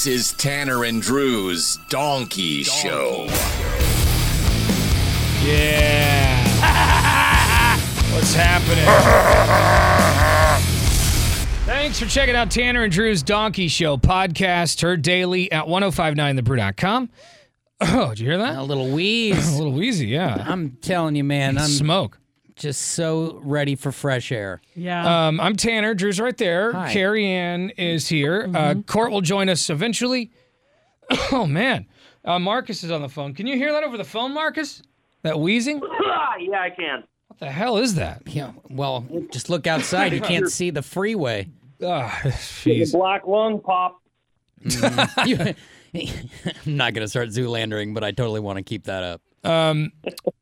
This is Tanner and Drew's Donkey, Show. Yeah. What's happening? Thanks for checking out Tanner and Drew's Donkey Show podcast, heard daily at 1059thebrew.com. Oh, did you hear that? A little wheeze. A little wheezy, yeah. I'm telling you, man, I'm Smoke. Just so ready for fresh air. Yeah. Um, I'm Tanner. Drew's right there. Hi. Carrie Ann is here. Uh, Court will join us eventually. Oh, man. Uh, Marcus is on the phone. Can you hear that over the phone, Marcus? That wheezing? yeah, I can. What the hell is that? Yeah, well, just look outside. You can't see the freeway. Jeez. Black lung pop. You- I'm not gonna start Zoolandering, but I totally want to keep that up. Um,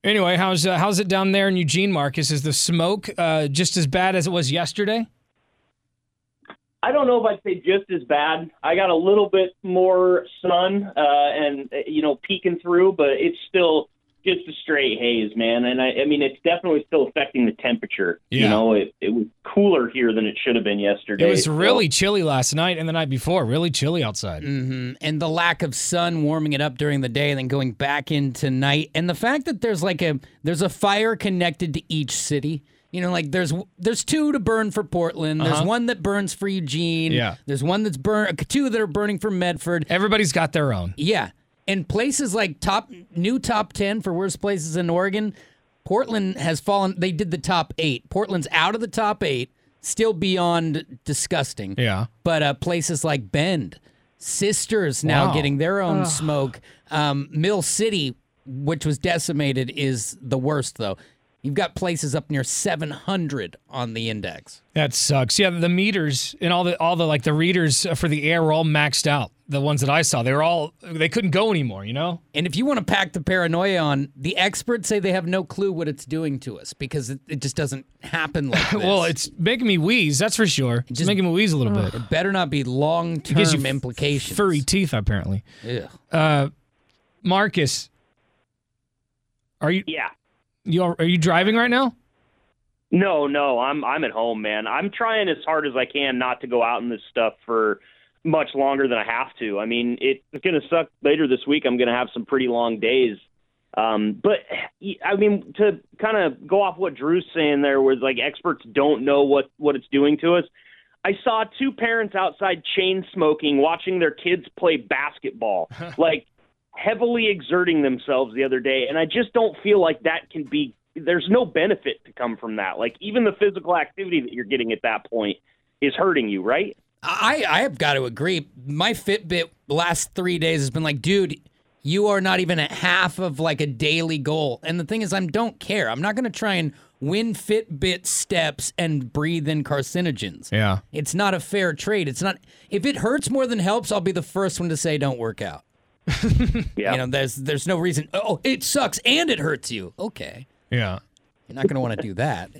anyway, how's uh, how's it down there in Eugene, Marcus? Is the smoke uh, just as bad as it was yesterday? I don't know if I'd say just as bad. I got a little bit more sun uh, and uh, you know peeking through, but it's still just a straight haze, man. And I, I mean, it's definitely still affecting the temperature. Yeah. You know, it it was cooler here than it should have been yesterday. It was so- really chilly last night and the night before. Really chilly outside. hmm And the lack of sun warming it up during the day and then going back into night, and the fact that there's like a there's a fire connected to each city. You know, like there's there's two to burn for Portland. There's Uh-huh. one that burns for Eugene. Yeah. There's one that's burn two that are burning for Medford. Everybody's got their own. Yeah. And places like top new top 10 for worst places in Oregon, Portland has fallen they did the top 8. Portland's out of the top 8, still beyond disgusting. Yeah. But uh, places like Bend, Sisters now Wow. getting their own smoke. Um, Mill City, which was decimated, is the worst though. You've got places up near 700 on the index. That sucks. Yeah, the meters and all the all the like the readers for the air were all maxed out. The ones that I saw, they were all they couldn't go anymore. You know. And if you want to pack the paranoia on, the experts say they have no clue what it's doing to us because it, it just doesn't happen like this. Well, it's making me wheeze. That's for sure. It's Just- making me wheeze a little bit. It better not be long gives you term implications. Furry teeth, apparently. Yeah. Uh, Marcus, are you Yeah. you are, are you driving right now? No, no, I'm I'm at home, man. I'm trying as hard as I can not to go out in this stuff for much longer than I have to. I mean, it's going to suck later this week. I'm going to have some pretty long days. Um, but I mean, to kind of go off what Drew's saying there was like experts don't know what what it's doing to us. I saw two parents outside chain smoking, watching their kids play basketball, like heavily exerting themselves the other day, and I just don't feel like that can be. There's no benefit to come from that. Like even the physical activity that you're getting at that point is hurting you, right? I, I have got to agree. My Fitbit last three days has been like, dude, you are not even at half of like a daily goal. And the thing is, I don't care. I'm not going to try and win Fitbit steps and breathe in carcinogens. Yeah. It's not a fair trade. It's not. If it hurts more than helps, I'll be the first one to say don't work out. Yeah. You know, there's there's no reason. Oh, it sucks and it hurts you. Okay, Yeah. you're not going to want to do that.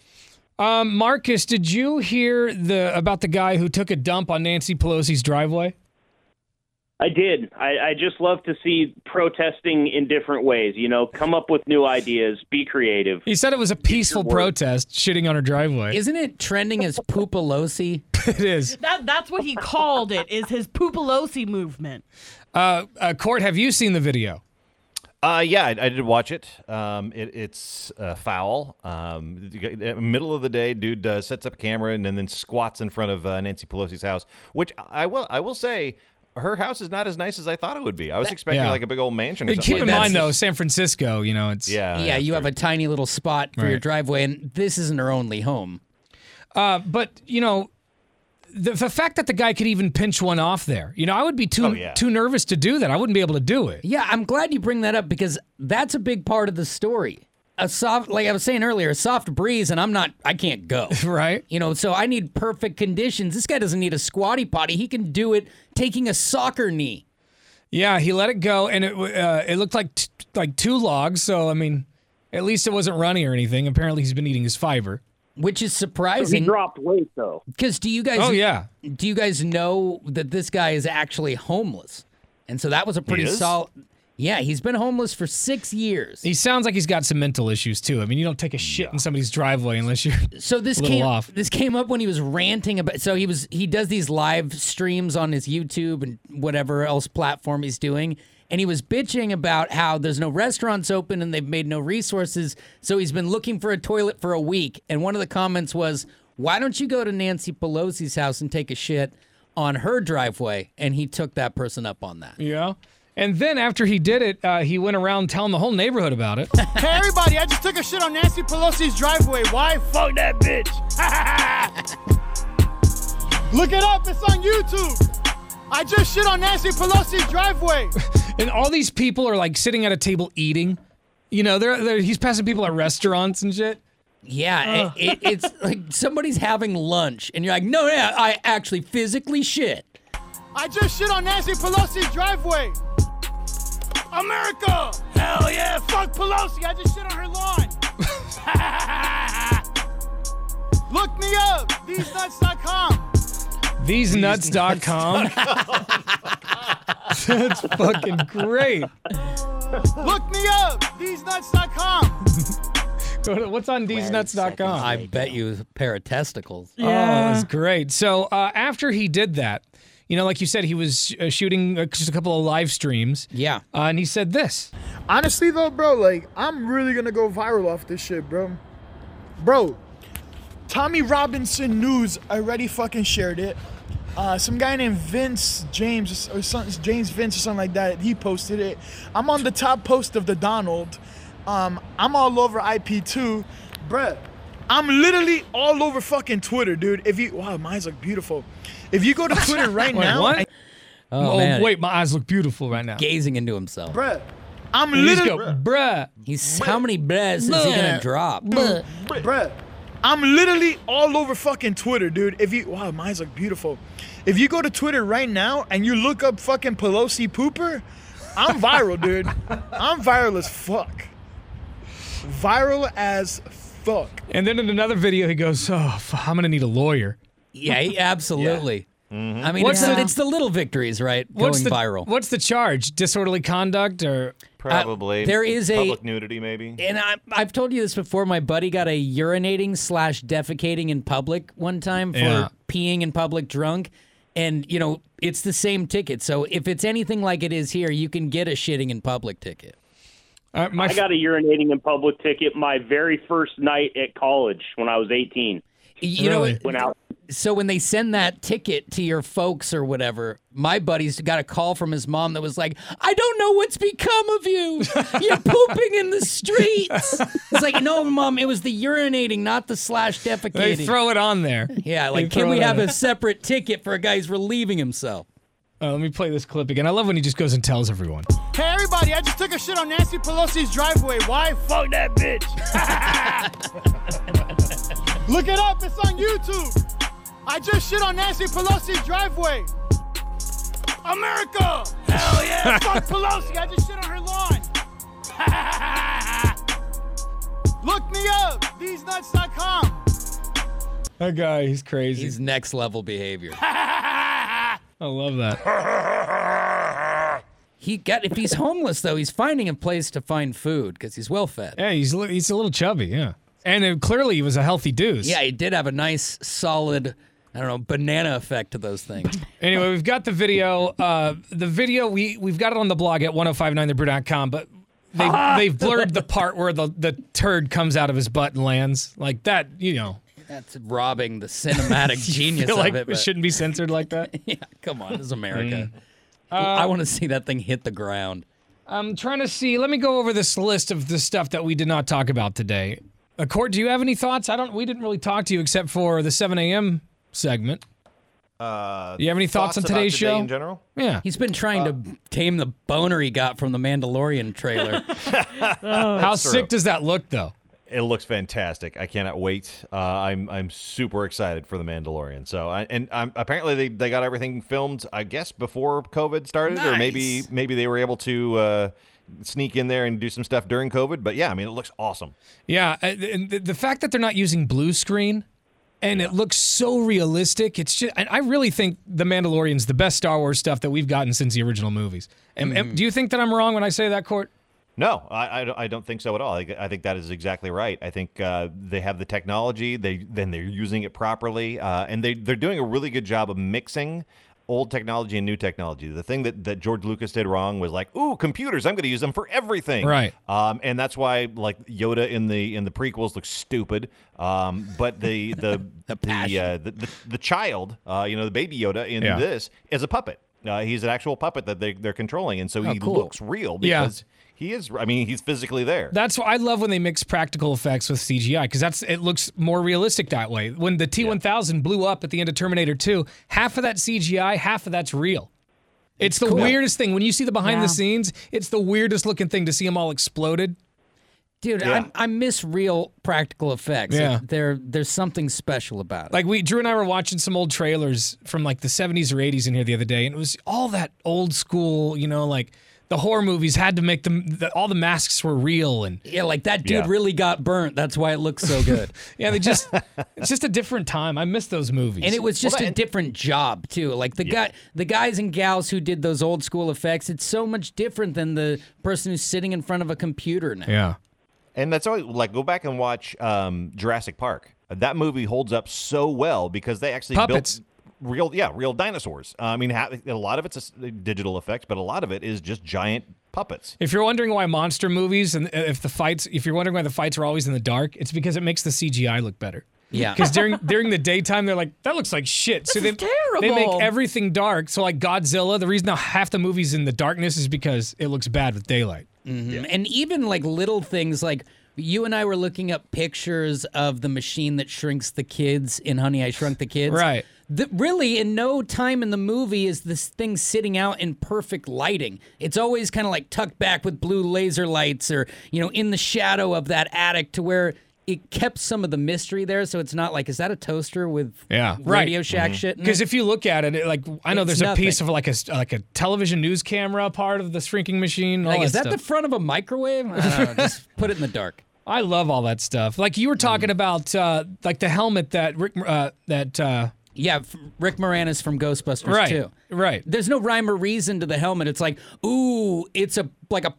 Um, Marcus, did you hear the about the guy who took a dump on Nancy Pelosi's driveway? I did. I, I just love to see protesting in different ways. You know, come up with new ideas, be creative. He said it was a peaceful protest, shitting on her driveway. Isn't it trending as Poopalosi? it is. That that's what he called it. Is his Pupalosi movement? Uh, uh, Court, have you seen the video? Uh, yeah, I, I did watch it. Um, it it's uh, foul. Um, you got- uh, middle of the day, dude uh, sets up a camera and then, then squats in front of uh, Nancy Pelosi's house. Which I will I will say, her house is not as nice as I thought it would be. I was expecting Yeah. like a big old mansion. Or something Keep like in that. mind though, San Francisco, you know, it's Yeah, yeah, you have a tiny little spot for your driveway, and this isn't her only home. Uh, but you know, the, the fact that the guy could even pinch one off there, you know, I would be too Oh, yeah. too nervous to do that. I wouldn't be able to do it. Yeah, I'm glad you bring that up because that's a big part of the story. A soft, like I was saying earlier, a soft breeze, and I'm not, I can't go. Right? You know, so I need perfect conditions. This guy doesn't need a squatty potty. He can do it taking a soccer knee. Yeah, he let it go, and it uh, it looked like t- like two logs. So I mean, at least it wasn't runny or anything. Apparently, he's been eating his fiber. Which is surprising. He dropped weight though. because do you guys? Oh yeah, Do you guys know that this guy is actually homeless? And so that was a pretty is? solid. Yeah, he's been homeless for six years. he sounds like he's got some mental issues too. I mean, you don't take a shit in somebody's driveway unless you're. So this a little came off. this came up when he was ranting about. So he was he does these live streams on his YouTube and whatever else platform he's doing, and he was bitching about how there's no restaurants open and they've made no resources. So he's been looking for a toilet for a week, and one of the comments was, "Why don't you go to Nancy Pelosi's house and take a shit on her driveway?" And he took that person up on that. Yeah. And then after he did it, uh, he went around telling the whole neighborhood about it. Hey everybody, I just took a shit on Nancy Pelosi's driveway. Why? Fuck that bitch. Look it up, it's on YouTube. I just shit on Nancy Pelosi's driveway. and all these people are like sitting at a table eating. You know, they're, they're he's passing people at restaurants and shit. Yeah, it, it, it's like somebody's having lunch, and you're like, "No, yeah, I actually physically shit." I just shit on Nancy Pelosi's driveway. America! Hell yeah! Fuck Pelosi! I just shit on her lawn. Look me up. TheseNuts.com. Thesenuts.com. That's fucking great. Look me up. TheseNuts.com. Go to, what's on thesenuts.com? I bet you a pair of testicles. Oh, that's great. So uh, after he did that, you know, like you said, he was uh, shooting uh, just a couple of live streams. Yeah. Uh, and he said this. Honestly though, bro, like I'm really gonna go viral off this shit, bro. Bro, Tommy Robinson News already fucking shared it. Uh, some guy named Vince James or something, James Vince or something like that. He posted it. I'm on the top post of the Donald. Um, I'm all over IP2, bruh. I'm literally all over fucking Twitter, dude. If you wow, my eyes look beautiful. If you go to Twitter right Wait, now, what? I- Oh, man. wait, my eyes look beautiful right now. Gazing into himself. bruh, I'm You just literally go, bruh. He's how many blahs is he gonna drop? bruh. Bruh, I'm literally all over fucking Twitter, dude. If you wow, mine's eyes look beautiful. If you go to Twitter right now and you look up fucking Pelosi pooper, I'm viral, dude. I'm viral as fuck. Viral as fuck. And then in another video, he goes, "Oh, f- I'm gonna need a lawyer." Yeah, he- absolutely. I mean, What's it's, the- the, it's the little victories, right? What's Going the viral. What's the charge? Disorderly conduct or? Probably. there is a- public nudity, maybe. And I, I've told you this before. My buddy got a urinating slash defecating in public one time for Yeah. peeing in public drunk. And, you know, it's the same ticket. So if it's anything like it is here, you can get a shitting in public ticket. Uh, my I got a urinating in public ticket my very first night at college when I was 18. You know, Went out. So when they send that ticket to your folks or whatever, my buddy's got a call from his mom that was like, "I don't know what's become of you. You're pooping in the streets." It's like, "No, mom, it was the urinating, not the slash defecating." they throw it on there. yeah, like, can we have on a separate ticket for a guy who's relieving himself? Uh, let me play this clip again. I love when he just goes and tells everyone. Hey everybody, I just took a shit on Nancy Pelosi's driveway. Why? Fuck that bitch. Look it up, it's on YouTube. I just shit on Nancy Pelosi's driveway. America! Hell yeah! Fuck Pelosi, I just shit on her lawn. Look me up, TheseNuts.com. That guy, he's crazy. He's next level behavior. I love that. He got if he's homeless though, he's finding a place to find food because he's well fed. Yeah, he's he's a little chubby. Yeah, and uh, clearly he was a healthy dude. Yeah, he did have a nice, solid, I don't know, banana effect to those things. Anyway, we've got the video. Uh, the video we we've got it on the blog at 1059thebrew.com, but they they've blurred the part where the the turd comes out of his butt and lands like that. You know, That's robbing the cinematic genius like of it. it shouldn't be censored like that. yeah, come on, this is America. Mm. I want to see that thing hit the ground. I'm trying to see. Let me go over this list of the stuff that we did not talk about today. Uh, Court, do you have any thoughts? I don't. We didn't really talk to you except for the 7 a.m. segment. Uh, You have any thoughts on about today's today show? in general? Yeah. He's been trying to tame the boner he got from the Mandalorian trailer. How That's sick true. does that look, though? It looks fantastic. I cannot wait. Uh, I'm I'm super excited for the Mandalorian. So I, and um, apparently they, they got everything filmed. I guess before COVID started, or maybe maybe they were able to uh, sneak in there and do some stuff during COVID. But yeah, I mean it looks awesome. Yeah, uh, and the, the fact that they're not using blue screen and it looks so realistic, it's just. And I really think the Mandalorian's the best Star Wars stuff that we've gotten since the original movies. And, and do you think that I'm wrong when I say that, Court? No, I, I, don't- I don't think so at all. I, think- I think that is exactly right. I think uh, they have the technology. They then they're using it properly, uh, and they they're doing a really good job of mixing old technology and new technology. The thing that, that George Lucas did wrong was like, ooh, computers. I'm going to use them for everything. Right. Um, and that's why like Yoda in the in the prequels looks stupid. Um, but the the the the, uh, the, the the child, uh, you know, the baby Yoda in Yeah. this is a puppet. Uh, he's an actual puppet that they, they're controlling, and so Oh, he cool. looks real Yeah. Because he is. I mean, he's physically there. That's why I love when they mix practical effects with CGI because that's it looks more realistic that way. When the T1000 blew up at the end of Terminator 2, half of that CGI, half of that's real. It's, the cool. weirdest thing when you see the behind Yeah. the scenes. It's the weirdest looking thing to see them all exploded. Dude, Yeah. I, I miss real practical effects. Yeah. There, there's something special about it. Like we, Drew and I were watching some old trailers from like the 70s or 80s in here the other day, and it was all that old school, you know, like the horror movies had to make them. The, all the masks were real, and yeah, like that dude Yeah. really got burnt. That's why it looks so good. yeah, they just it's just a different time. I miss those movies, And it was just a different job too. Like the guy, the guys and gals who did those old school effects, it's so much different than the person who's sitting in front of a computer now. yeah. And that's always like go back and watch um, Jurassic Park. That movie holds up so well because they actually Puppets. built real, yeah, real dinosaurs. Uh, I mean, ha- a lot of it's a s- digital effects, but a lot of it is just giant puppets. If you're wondering why monster movies and uh, if the fights, if you're wondering why the fights are always in the dark, it's because it makes the CGI look better. Yeah. Because during during the daytime, they're like, that looks like shit. so they, they make everything dark. So like Godzilla, the reason how half the movie's in the darkness is because it looks bad with daylight. Mhm. And even like little things like you and I were looking up pictures of the machine that shrinks the kids in Honey I Shrunk the Kids. Right. The, really, in no time in the movie is this thing sitting out in perfect lighting. It's always kind of like tucked back with blue laser lights or, you know, in the shadow of that attic to where it kept some of the mystery there. So it's not like, is that a toaster with Yeah, Radio right. Shack shit? Because if you look at it, it, like I know It's there's a piece of like a like a television news camera part of the shrinking machine. like, is that stuff. the front of a microwave? I don't know, just put it in the dark. I love all that stuff. Like you were talking about, uh, like the helmet that Rick, uh, that uh, Yeah, Rick Moranis from Ghostbusters Right, too. right. There's no rhyme or reason to the helmet. It's like, ooh, it's a like a,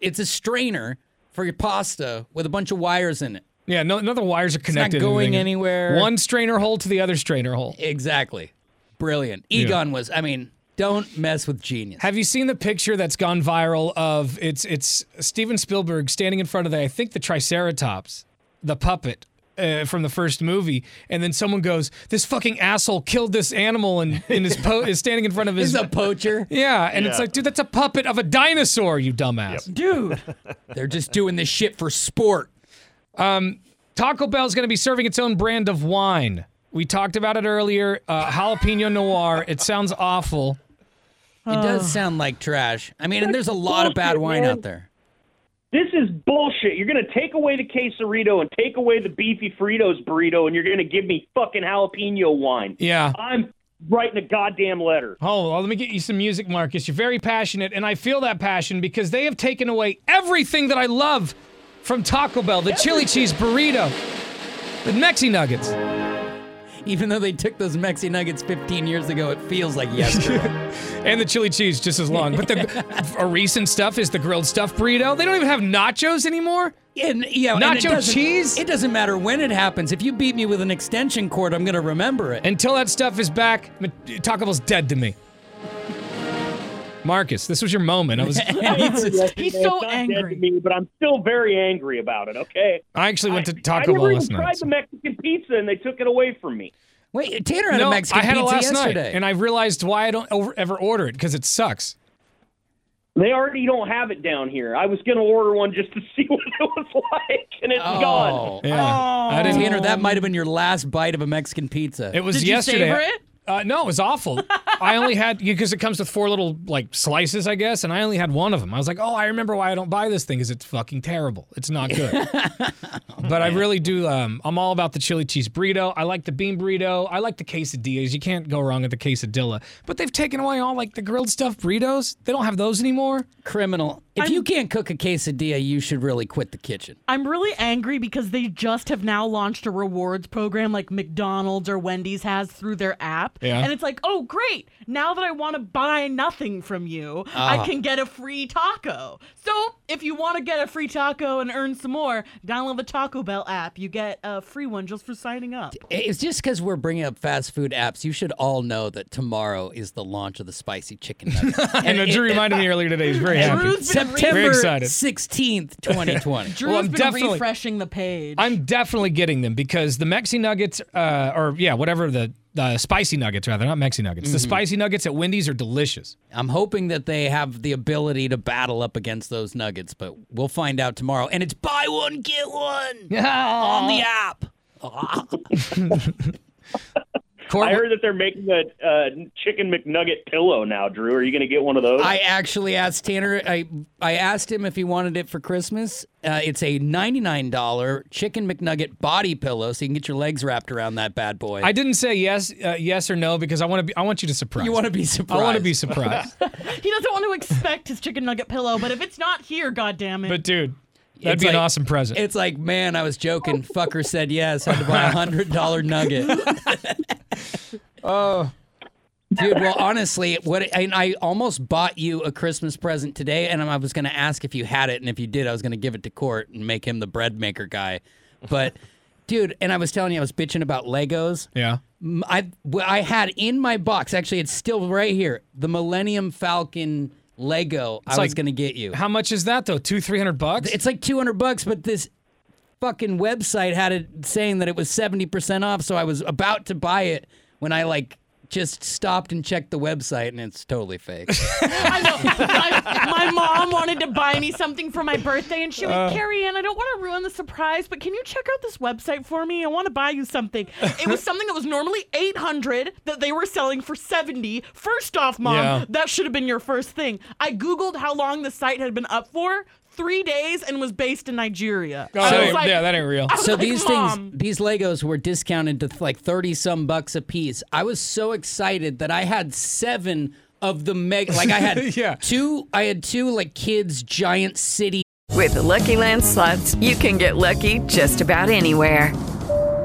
it's a strainer for your pasta with a bunch of wires in it. yeah, no, none of the wires are connected. It's not going anywhere. One strainer hole to the other strainer hole. Exactly. Brilliant. Yeah. Egon was. I mean, don't mess with genius. Have you seen the picture that's gone viral of it's it's Steven Spielberg standing in front of the I think the Triceratops, the puppet uh, from the first movie, and then someone goes, "This fucking asshole killed this animal and in his po- is standing in front of his." He's a poacher. yeah, and it's like, dude, that's a puppet of a dinosaur, you dumbass. Dude, they're just doing this shit for sport. Taco Bell's going to be serving its own brand of wine. We talked about it earlier. Uh, jalapeno noir. It sounds awful. It does sound like trash. I mean, and there's a lot of bad wine out there. This is bullshit. You're gonna take away the quesarito and take away the beefy Fritos burrito, and you're gonna give me fucking jalapeno wine. Yeah. I'm writing a goddamn letter. Oh, well, let me get you some music, Marcus. You're very passionate, and I feel that passion because they have taken away everything that I love from Taco Bell the chili cheese burrito, the Mexi Nuggets. Even though they took those Mexi Nuggets 15 years ago, it feels like yesterday. and the chili cheese just as long. But the a recent stuff is the grilled stuffed burrito. They don't even have nachos anymore. And yeah, and it Nacho cheese? It doesn't matter when it happens. If you beat me with an extension cord, I'm gonna remember it. Until that stuff is back, Taco Bell's dead to me. Marcus, this was your moment. I was. Yes, He's man, so angry. Dead to me, but I'm still very angry about it. Okay. I actually went to I Taco never Bell even last tried night. the Mexican pizza, and they took it away from me. Wait, Tanner had no, a Mexican I had it pizza last yesterday. night, and I realized why I don't over, ever order it because it sucks. They already don't have it down here. I was gonna order one just to see what it was like, and it's oh. gone. oh, I didn't. Tanner, that oh. might have been your last bite of a Mexican pizza. It was Did you yesterday. savor it? Uh, no, it was awful. I only had because it comes with four little like slices, I guess, and I only had one of them. I was like, oh, I remember why I don't buy this thing because it's fucking terrible. It's not good. but I really do. Um, I'm all about the chili cheese burrito. I like the bean burrito. I like the quesadillas. You can't go wrong with the quesadilla. But they've taken away all like the grilled stuff burritos. They don't have those anymore. Criminal. If you can't cook a quesadilla, you should really quit the kitchen. I'm really angry because they just have now launched a rewards program like McDonald's or Wendy's has through their app. Yeah. And it's like, oh, great. Now that I want to buy nothing from you, I Ah. can get a free taco. So if you want to get a free taco and earn some more, download the Taco Bell app. You get a free one just for signing up. It's just because we're bringing up fast food apps. You should all know that tomorrow is the launch of the spicy chicken nuggets. And it- Drew reminded me earlier today. He's very happy. September excited. 16th, 2020. Drew's Well, I'm been definitely- refreshing the page. I'm definitely getting them because the Mexi Nuggets, uh, or yeah, whatever the the spicy nuggets rather, not Mexi Nuggets. The mm-hmm. spicy nuggets at Wendy's are delicious. I'm hoping that they have the ability to battle up against those nuggets, but we'll find out tomorrow. And it's buy one, get one on the app. Cor- I heard that they're making a uh, chicken McNugget pillow now. Drew, are you going to get one of those? I actually asked Tanner. I I asked him if he wanted it for Christmas. Uh, it's a ninety-nine dollar chicken McNugget body pillow, so you can get your legs wrapped around that bad boy. I didn't say yes, uh, yes or no because I want to be. I want you to surprise. you want to be surprised? I want to be surprised. he doesn't want to expect his chicken nugget pillow, but if it's not here, goddammit. but dude, that'd It's be an awesome present. It's like, man, I was joking. Fucker said yes. Had to buy a hundred dollar nugget. Oh, Dude, well, honestly, what I, I almost bought you a Christmas present today, and I was going to ask if you had it, and if you did, I was going to give it to Court and make him the bread maker guy. But, dude, and I was telling you, I was bitching about Legos. yeah. I I had in my box, actually, it's still right here, the Millennium Falcon Lego. I was going to get you. How much is that though? Two, three hundred bucks. It's like 200 bucks, but this fucking website had it saying that it was 70% off, so I was about to buy it when I like just stopped and checked the website and it's totally fake. I know. I, my mom wanted to buy me something for my birthday, and she was Uh. like, Carrie Ann, I don't want to ruin the surprise, but can you check out this website for me? I want to buy you something. It was something that was normally 800 that they were selling for 70. First off, mom, Yeah. that should have been your first thing. I Googled how long the site had been up for. Three days and was based in Nigeria. Oh, I that ain't- like- yeah, that ain't real. So like, these Mom. things, these Legos were discounted to like 30 some bucks a piece. I was so excited that I had seven of the mega, like I had Yeah. two I had two like kids giant city With the Lucky Land slots, you can get lucky just about anywhere.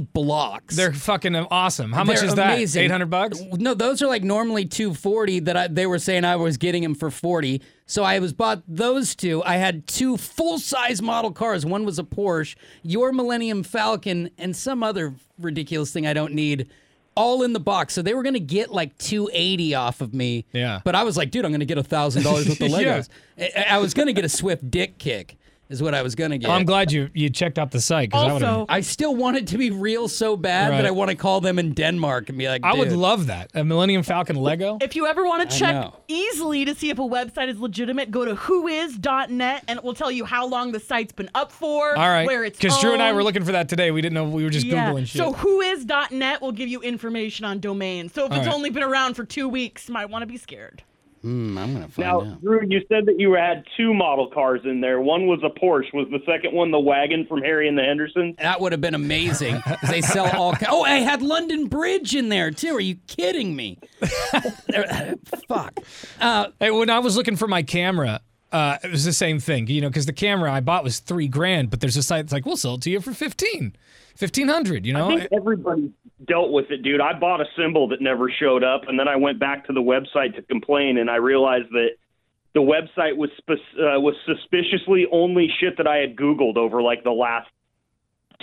Blocks. They're fucking awesome. How much They're is that? amazing. Eight hundred bucks. No, those are like normally 240 that I, they were saying I was getting them for 40. So I was bought those two. I had two full-size model cars. One was a Porsche, your Millennium Falcon, and some other ridiculous thing I don't need. All in the box, so they were gonna get like two eighty off of me. Yeah. but I was like, dude, I'm gonna get a thousand dollars with the. Legos. I, I was gonna get a Swift dick kick, is what I was gonna get. Oh, I'm glad you you checked out the site because I. I still want it to be real so bad Right. that I want to call them in Denmark and be like, I would love that a Millennium Falcon Lego. If you ever want to check easily to see if a website is legitimate, go to whois.net and it will tell you how long the site's been up for, All right, where it's because Drew and I were looking for that today. We didn't know we were just yeah. googling shit. So whois.net will give you information on domains. So if All it's right. only been around for two weeks, you might want to be scared. Hmm, I'm gonna find Now, out. Drew, you said that you had two model cars in there. One was a Porsche. Was the second one the wagon from Harry and the Hendersons? That would have been amazing. They sell all. ki- Oh, I had London Bridge in there too. Are you kidding me? Fuck. Uh, hey, when I was looking for my camera, uh, it was the same thing. You know, because the camera I bought was three grand, but there's a site that's like, we'll sell it to you for fifteen, fifteen hundred. You know, I think everybody dealt with it, dude. I bought a cymbal that never showed up, and then I went back to the website to complain, and I realized that the website was spe- uh, was suspiciously only shit that I had Googled over like the last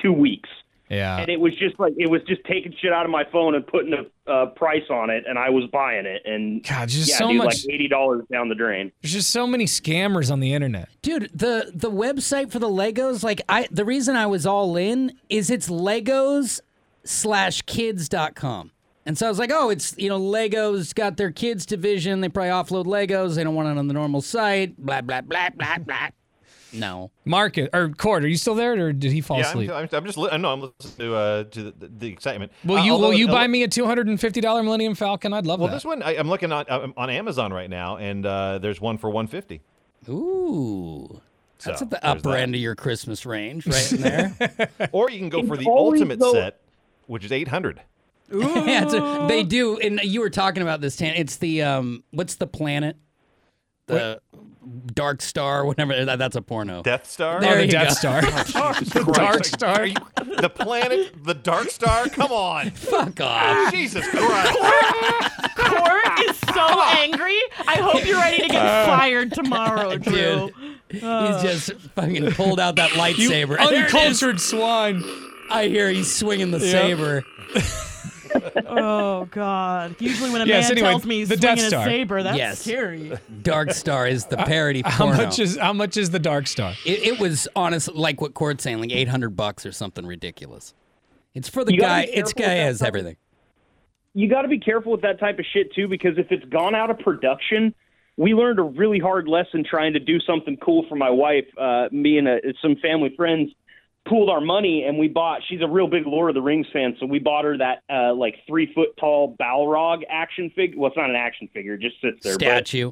two weeks. Yeah. And it was just like it was just taking shit out of my phone and putting a uh, price on it, and I was buying it. And God, just yeah, so dude, much- like eighty dollars down the drain. there's just so many scammers on the internet. Dude, the the website for the Legos, like I the reason I was all in is it's Legos slash kids.com. And so I was like, oh, it's you know, Legos got their kids division. They probably offload Legos. They don't want it on the normal site. Blah blah blah blah blah. No. Market or Court, are you still there, or did he fall yeah, asleep? I'm, I'm, I'm just. Li- I know I'm listening to uh, to the, the excitement. will Uh, you although- will you uh, buy me a two hundred and fifty dollar Millennium Falcon? I'd love Well, that. this one I, I'm looking on I'm on Amazon right now, and uh, there's one for 150. Ooh. That's So, at the upper that. end of your Christmas range, right in there. Or you can go for the ultimate the- set, which is 800. yeah, it's a- they do, and you were talking about this. Tan. It's the um, what's the planet? The Dark Star, whatever. That, that's a porno. Death Star. There Oh, the you Death go. Star. Oh, The Dark Star. You- the planet, the Dark Star. Come on. Fuck off. Jesus Christ. Court is so angry. I hope you're ready to get Uh, fired tomorrow, Drew. Dude, Uh. he's just fucking pulled out that lightsaber. You There it is. uncultured swine. I hear he's swinging the Yeah. saber. oh God! Usually when a Yes, man anyway, tells me he's the Death swinging a saber, that's Yes. scary. Dark Star is the parody How porno. much is how much is the Dark Star? it, it was honestly like what Court's saying, like eight hundred bucks or something ridiculous. It's for the You guy. It's guy has stuff. everything. you got to be careful with that type of shit too because if it's gone out of production we learned a really hard lesson trying to do something cool for my wife uh me and uh some family friends pooled our money and we bought she's a real big lord of the rings fan so we bought her that uh like three foot tall balrog action figure well it's not an action figure it just sits there but Statue.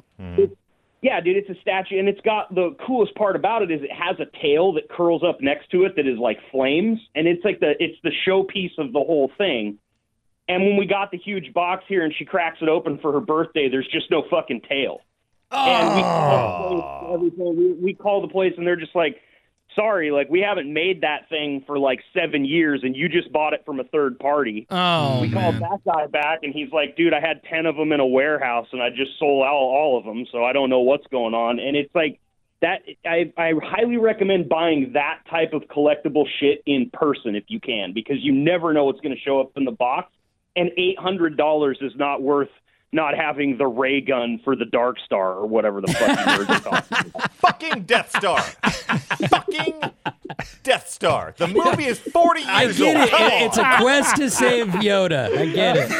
yeah, dude, it's a statue, and it's got the coolest part about it is it has a tail that curls up next to it that is like flames, and it's like the it's the showpiece of the whole thing. And when we got the huge box here, and she cracks it open for her birthday, there's just no fucking tail. And we call the place, everything. We, we call the place, and they're just like, "Sorry, like we haven't made that thing for like seven years, and you just bought it from a third party." Oh we called that guy back, and he's like, "Dude, I had ten of them in a warehouse, and I just sold out all of them, so I don't know what's going on." And it's like that. I I highly recommend buying that type of collectible shit in person if you can, because you never know what's going to show up in the box, and eight hundred dollars is not worth not having the ray gun for the Dark Star or whatever the fuck you nerds are talking about. Fucking Death Star. Fucking Death Star. The movie is 40 years I get old. it. Come It- It's a quest to save Yoda. I get it.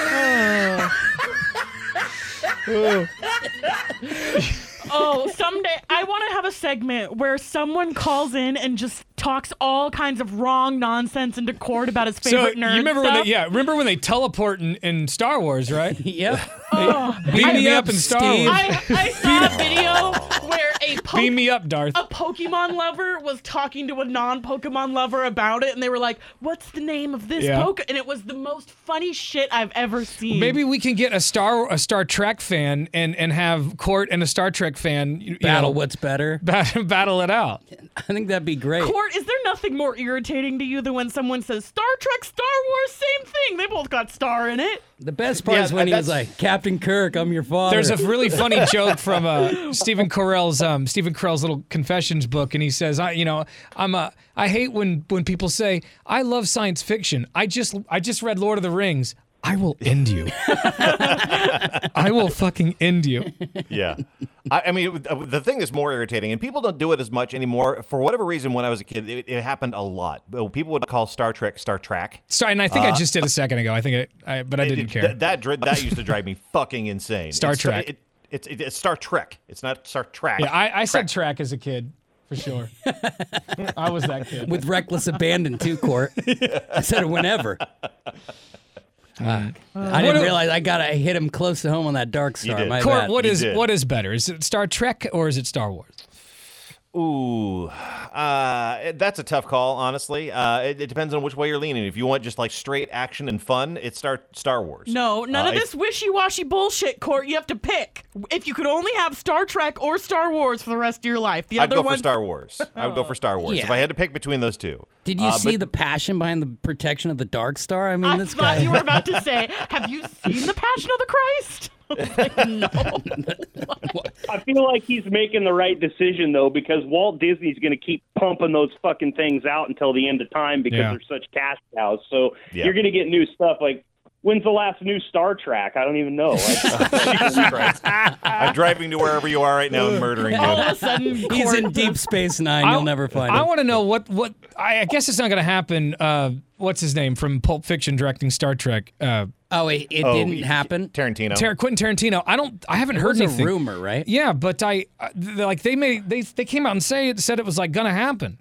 Oh, someday I want to have a segment where someone calls in and just talks all kinds of wrong nonsense into court about his favorite So favorite you nerd remember when they yeah remember when they teleport in, in Star Wars right? yep. Oh, Beam I- me up in Star Steve. Wars. I, I saw a video where a po- Beam me up, Darth. a Pokemon lover was talking to a non-Pokemon lover about it, and they were like, "What's the name of this Yeah. Poke?" And it was the most funny shit I've ever seen. Maybe we can get a Star a Star Trek fan and and have Court and a Star Trek fan you Battle know, what's better. battle, battle it out. I think that'd be great. Court, is there nothing more irritating to you than when someone says Star Trek, Star Wars, same thing? They both got star in it. The best part Yeah, is when he was like, Captain Kirk, I'm your father. There's a really funny joke from uh, Stephen Carell's um, Stephen Carell's little confessions book, and he says, "I, you know, I'm a, I hate when when people say I love science fiction. I just I just read Lord of the Rings. I will end you. I will fucking end you. yeah. I, I mean, the thing that's more irritating, and people don't do it as much anymore. For whatever reason, when I was a kid, it, it happened a lot. People would call Star Trek Star Trek. Sorry, and I think I Uh, just did a second ago. I think it, I, but I didn't it- care. That that, dri- that used to drive me fucking insane. Star It's- Trek. It, it's it, it's Star Trek. It's not Star Trek. yeah, I, I said track as a kid for sure. I was that kid. With reckless abandon too, Court. I said it whenever. Mm. I didn't realize I got to hit him close to home on that dark star. My Court, bad. what is what is better? Is it Star Trek or is it Star Wars? Ooh, uh, that's a tough call, honestly. Uh, it, it depends on which way you're leaning. If you want just like straight action and fun, it's Star Star Wars. No, none Uh, of this wishy-washy bullshit, Court. You have to pick. If you could only have Star Trek or Star Wars for the rest of your life, the I'd other go one. for Star Wars. I would go for Star Wars if I had to pick between those two. Did you Uh, see but- the passion behind the protection of the dark star? I mean, I this thought guy. you were about to say, "Have you seen the Passion of the Christ?" I feel like he's making the right decision though, because Walt Disney's going to keep pumping those fucking things out until the end of time because Yeah. they're such cash cows. So Yeah. you're going to get new stuff. Like, when's the last new Star Trek? I don't even know. I'm driving to wherever you are right now and murdering you. All of a sudden, He's in Deep Space Nine. You'll never find him. I want to know what what I, I guess it's not going to happen. Uh, what's his name from Pulp Fiction directing Star Trek? Uh, Oh, it, it Oh, didn't happen. Tarantino. Tar- Quentin Tarantino. I don't. I haven't It heard was a anything. rumor, right? Yeah, but I uh, like they made they they came out and say it said it was like gonna happen.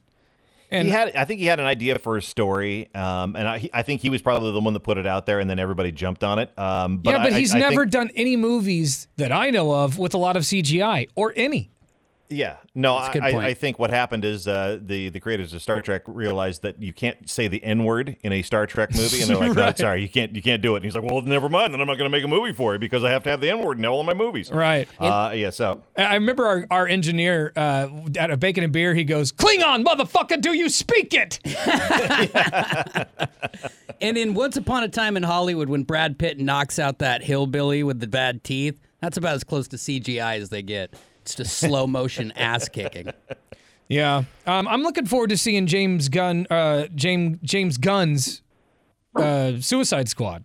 And he had, I think he had an idea for a story, um, and I, he- I think he was probably the one that put it out there, and then everybody jumped on it. Um, but yeah, but I- he's I- I never think- done any movies that I know of with a lot of CGI or any. Yeah, no, That's I. I think what happened is uh, the the creators of Star Trek realized that you can't say the N word in a Star Trek movie, and they're like, no, "Sorry, you can't you can't do it." And he's like, "Well, never mind. Then I'm not going to make a movie for it because I have to have the N word in all of my movies." Right. Uh, yeah. So I I remember our, our engineer uh, at a bacon and beer. He goes, "Klingon, motherfucker, do you speak it?" And in Once Upon a Time in Hollywood, when Brad Pitt knocks out that hillbilly with the bad teeth, that's about as close to CGI as they get. It's just slow motion ass kicking. Yeah, um, I'm looking forward to seeing James Gunn, uh, James James Gunn's uh, Suicide Squad.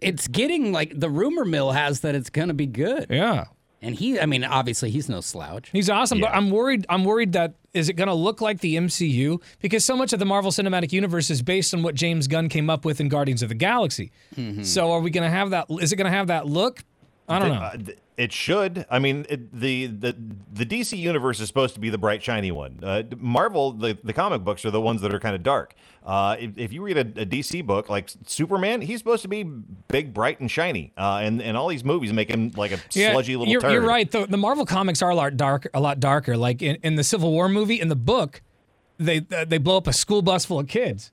It's getting like the rumor mill has that it's going to be good. Yeah, And he, I mean, obviously he's no slouch. he's awesome, but I'm worried. I'm worried that is it going to look like the MCU because so much of the Marvel Cinematic Universe is based on what James Gunn came up with in Guardians of the Galaxy. Mm-hmm. So are we going to have that? Is it going to have that look? I don't th- know. uh, th- it should. I mean, it, the the the DC universe is supposed to be the bright, shiny one. Uh, Marvel, the the comic books are the ones that are kind of dark. Uh, if, if you read a, a DC book like Superman, he's supposed to be big, bright, and shiny. Uh, and and all these movies make him like a sludgy little you're, turd. You're right. The, the Marvel comics are a lot dark, a lot darker. Like in, in the Civil War movie, in the book, they uh, they blow up a school bus full of kids.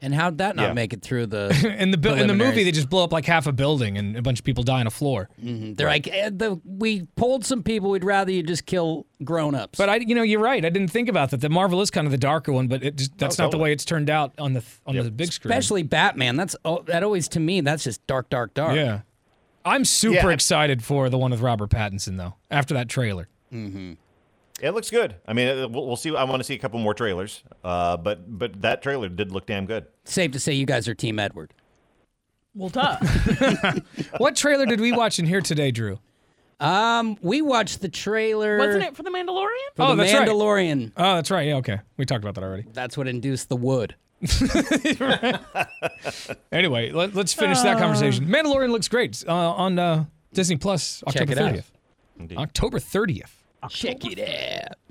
And how'd that not Yeah. make it through the in the in the movie, they just blow up like half a building and a bunch of people die on a floor. Mhm. They're like, eh, the, we pulled some people. We'd rather you just kill grown-ups. But I, you know, you're right. I didn't think about that. The Marvel is kind of the darker one, but it just, that's Oh, not the way it's turned out on the on the big screen. especially Batman. That's oh, that always to me. That's just dark, dark, dark. yeah. I'm super Yeah. excited for the one with Robert Pattinson though. After that trailer, It looks good. I mean, uh, we'll, we'll see. I want to see a couple more trailers. Uh, but but that trailer did look damn good. Safe to say, you guys are Team Edward. well, duh. what trailer did we watch in here today, Drew? Um, we watched the trailer. Wasn't it for the Mandalorian? for Oh, the that's right. Mandalorian? Oh, that's right. Yeah, okay. We talked about that already. That's what induced the wood. Anyway, let, us finish that conversation. Mandalorian looks great uh, on uh, Disney Plus Check October it out. 30th. October 30th. Check it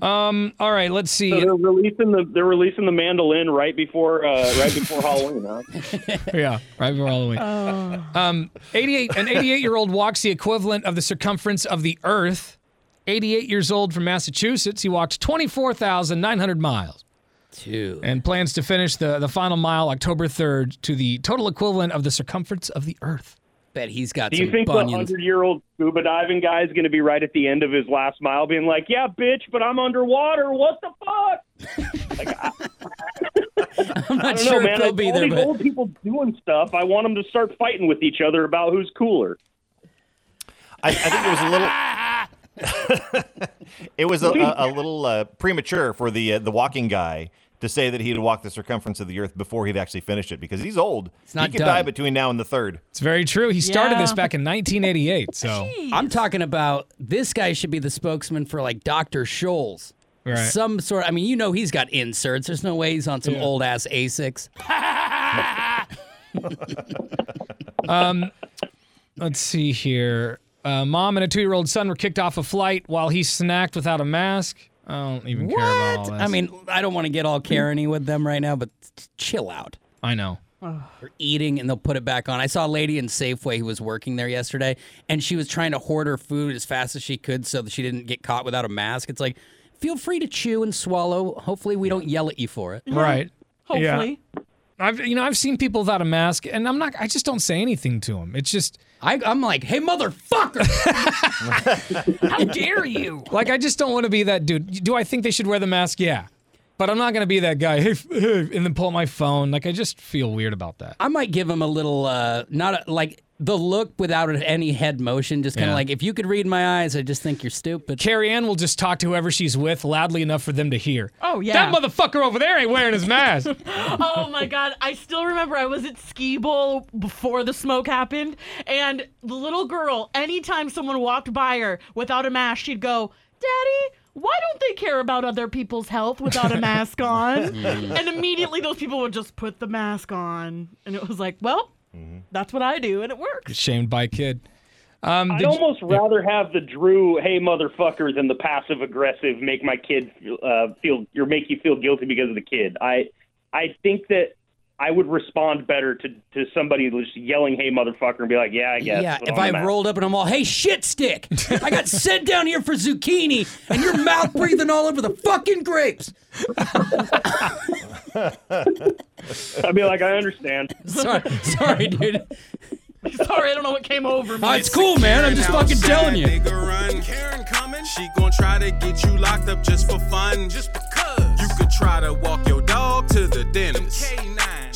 out. Um. All right. Let's see. so they're releasing the they're releasing the mandolin right before uh, right before Halloween, huh? yeah, right before Halloween. Um, 88, an 88 year old walks the equivalent of the circumference of the Earth. 88 years old from Massachusetts, he walked 24,900 miles Two. and plans to finish the, the final mile October 3rd to the total equivalent of the circumference of the Earth. Bet he's got Do you some think the hundred year old scuba diving guy is going to be right at the end of his last mile, being like, "Yeah, bitch, but I'm underwater. What the fuck?" like, I, I'm I not don't sure know, if man. they'll be there, these but old people doing stuff. I want them to start fighting with each other about who's cooler. I, I think it was a little. it was a, a, a little uh, premature for the uh, the walking guy to say that he'd walk the circumference of the earth before he'd actually finished it because he's old. not he could die between now and the third. It's very true. He started this back in 1988. So I'm talking about this guy should be the spokesman for like Dr. Scholl's. Right. Some sort. I mean, you know, he's got inserts. There's no way he's on some Yeah. old ass Asics. um, let's see here. Uh, mom and a two-year-old son were kicked off a flight while he snacked without a mask. I don't even care about all this. I mean, I don't want to get all Karen-y with them right now, but chill out. I know. They're eating and they'll put it back on. I saw a lady in Safeway who was working there yesterday, and she was trying to hoard her food as fast as she could so that she didn't get caught without a mask. It's like, feel free to chew and swallow. Hopefully, we don't yell at you for it. Right. Hopefully. Yeah. I've you know I've seen people without a mask, and I'm not. I just don't say anything to them. It's just I, I'm like, hey motherfucker, How dare you? like I just don't want to be that dude. Do I think they should wear the mask? Yeah, but I'm not gonna be that guy. Hey, hey, and then pull out my phone. Like I just feel weird about that. I might give him a little, uh, not a, like the look without any head motion, just kind of Yeah. like, if you could read my eyes, I just think you're stupid. Carrie Ann will just talk to whoever she's with loudly enough for them to hear. Oh, yeah. That motherfucker over there ain't wearing his mask. oh my god, I still remember I was at Ski Bowl before the smoke happened, and the little girl, anytime someone walked by her without a mask, she'd go, Daddy, why don't they care about other people's health without a mask on? and immediately those people would just put the mask on. And it was like, well, that's what I do, and it works. Shamed by kid. Um, I'd did you- almost rather have the Drew, hey motherfucker, than the passive aggressive, make my kid uh, feel or make you feel guilty because of the kid. I I think that I would respond better to to somebody just yelling, hey motherfucker, and be like, yeah, I guess. Yeah, if I rolled up and I'm all, hey, shit stick, I got sent down here for zucchini, and your mouth breathing all over the fucking grapes. I'd be like, I understand. Sorry, sorry, dude. Sorry, I don't know what came over me. Oh, it's cool, man. I'm just fucking telling you. Run. Karen coming. She gon' try to get you locked up just for fun. Just because. You could try to walk your dog to the dentist.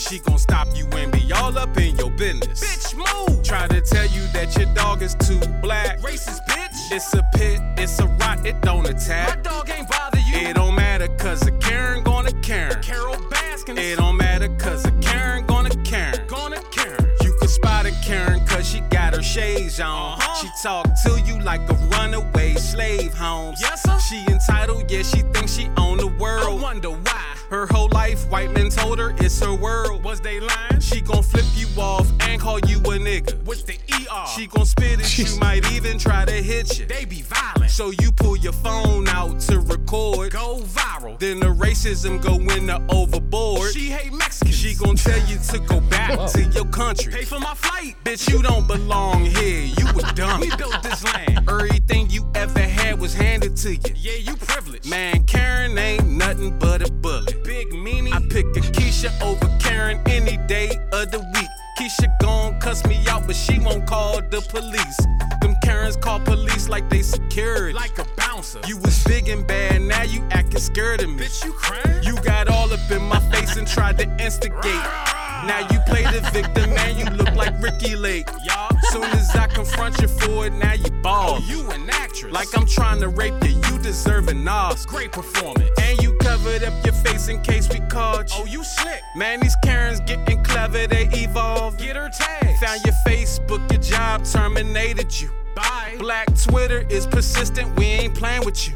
She gon' stop you and be all up in your business. Bitch, move. Try to tell you that your dog is too black. Racist bitch. It's a pit, it's a rot, it don't attack. My dog ain't bother you. It don't matter cause a Karen gonna Karen. Carole Baskins. It don't matter cause a Karen gonna Karen. Gonna Karen. You can spot a Karen cause she got her shades on. Uh-huh. She talk to you like a runaway slave, Holmes. Yes, sir. She entitled, yeah, she thinks she own the world. I wonder why. Her whole life, white men told her it's her world. Was they lying? She gon' flip you off and call you a nigga. With the ER. She gon' spit it, she might even try to hit you. They be violent. So you pull your phone out to record. Go viral. Then the racism go in the overboard. She hate Mexicans. She gon' tell you to go back to your country. Pay for my flight. Bitch, you don't belong here. You a dummy. we built this land. Everything you ever had was handed to you. Yeah, you privileged. Man, Karen ain't nothing but a bullet. Keisha over Karen any day of the week. Keisha gon' cuss me out, but she won't call the police. Them Karens call police like they security. Like a bouncer. You was big and bad, now you acting scared of me. Bitch, you crying? You got all up in my face and tried to instigate. Now you play the victim and you look like Ricki Lake. Y'all, soon as I confront you for it, now you ball. Oh, you an actress. Like I'm trying to rape you, you deserve an Oscar. Great performance. And covered up your face in case we caught you. Oh, you slick. Man, these Karens getting clever, they evolve. Get her tags. Found your Facebook, your job terminated you. Bye. Black Twitter is persistent, we ain't playing with you.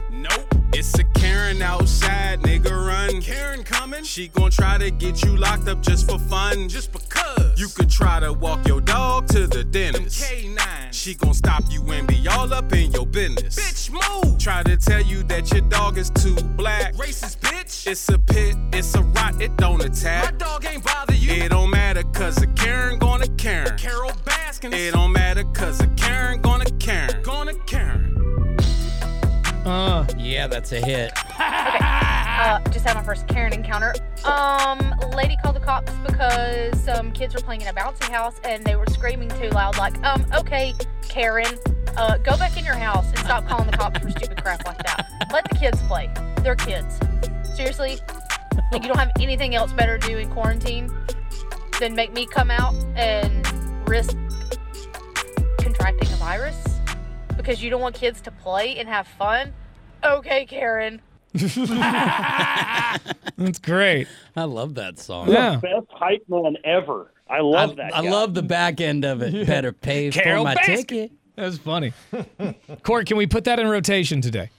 It's a Karen outside, nigga run. Karen coming. She gon' try to get you locked up just for fun. Just because. You could try to walk your dog to the dentist. K9. She gon' stop you and be all up in your business. Bitch, move. Try to tell you that your dog is too black. Racist bitch. It's a pit, it's a rot, it don't attack. My dog ain't bother you. It don't matter cause a Karen gonna Karen. Carole Baskins. It don't matter cause a Karen gonna Karen. Gonna Karen. Uh. Yeah, that's a hit. Okay. Uh, just had my first Karen encounter. Um, lady called the cops because some kids were playing in a bouncy house and they were screaming too loud. Like, um, okay, Karen, uh, go back in your house and stop calling the cops for stupid crap like that. Let the kids play. They're kids. Seriously, like you don't have anything else better to do in quarantine than make me come out and risk contracting a virus because you don't want kids to play and have fun. Okay, Karen. That's great. I love that song. Yeah. best hype man ever. I love I, that. I guy. love the back end of it. Better pay Carol for my Baskin. ticket. That was funny. Court, can we put that in rotation today?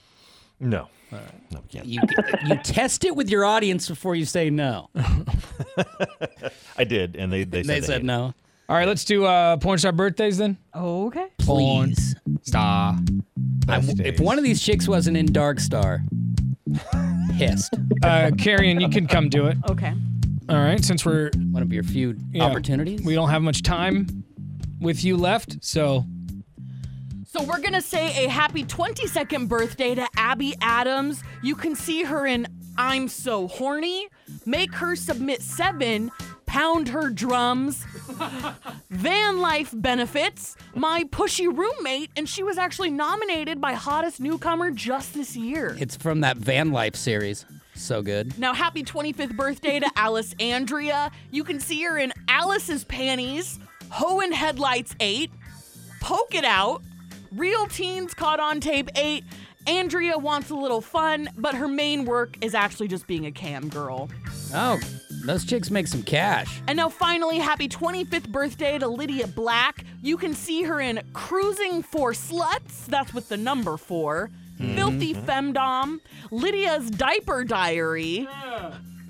No. No, we can't. you you test it with your audience before you say no. I did, and they they said, They said hated it. no. All right, let's do uh, porn star birthdays then. Okay. Porn Please. star. I- if one of these chicks wasn't in Dark Star, pissed. Uh, Carrie Ann, you can come do it. Okay. All right, since we're one of your few yeah, opportunities. we don't have much time with you left, so So we're gonna say a happy 22nd birthday to Abby Adams. You can see her in I'm So Horny. Make her submit seven. Pound her drums. Van Life benefits. My pushy roommate, and she was actually nominated by Hottest Newcomer just this year. It's from that Van Life series. So good. Now, happy 25th birthday to Alice Andrea. You can see her in Alice's Panties, Hoe and Headlights 8, Poke It Out, Real Teens Caught on Tape 8. Andrea wants a little fun, but her main work is actually just being a cam girl. Oh, those chicks make some cash. And now, finally, happy 25th birthday to Lydia Black. You can see her in Cruising for Sluts, that's with the number four, hmm. Filthy Femdom, Lydia's Diaper Diary,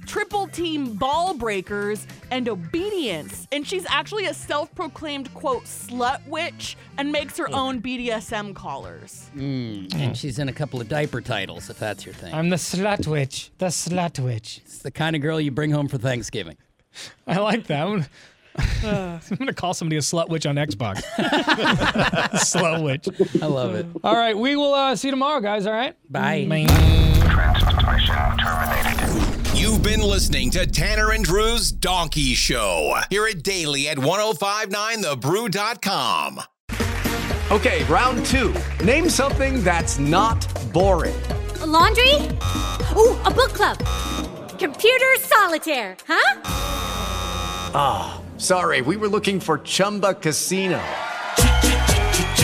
Triple Team Ball Breakers, and Obedience. And she's actually a self proclaimed, quote, slut witch and makes her own BDSM collars. Mm, and she's in a couple of diaper titles, if that's your thing. I'm the slut witch. The slut witch. It's the kind of girl you bring home for Thanksgiving. I like that. I'm, I'm gonna call somebody a slut witch on Xbox. slut witch. I love it. All right, we will uh, see you tomorrow, guys. All right. Bye. You've been listening to Tanner and Drew's Donkey Show. Hear it daily at 1059thebrew.com. Okay, round two. Name something that's not boring. A laundry? Ooh, a book club. Computer solitaire, huh? Ah, sorry, we were looking for Chumba Casino.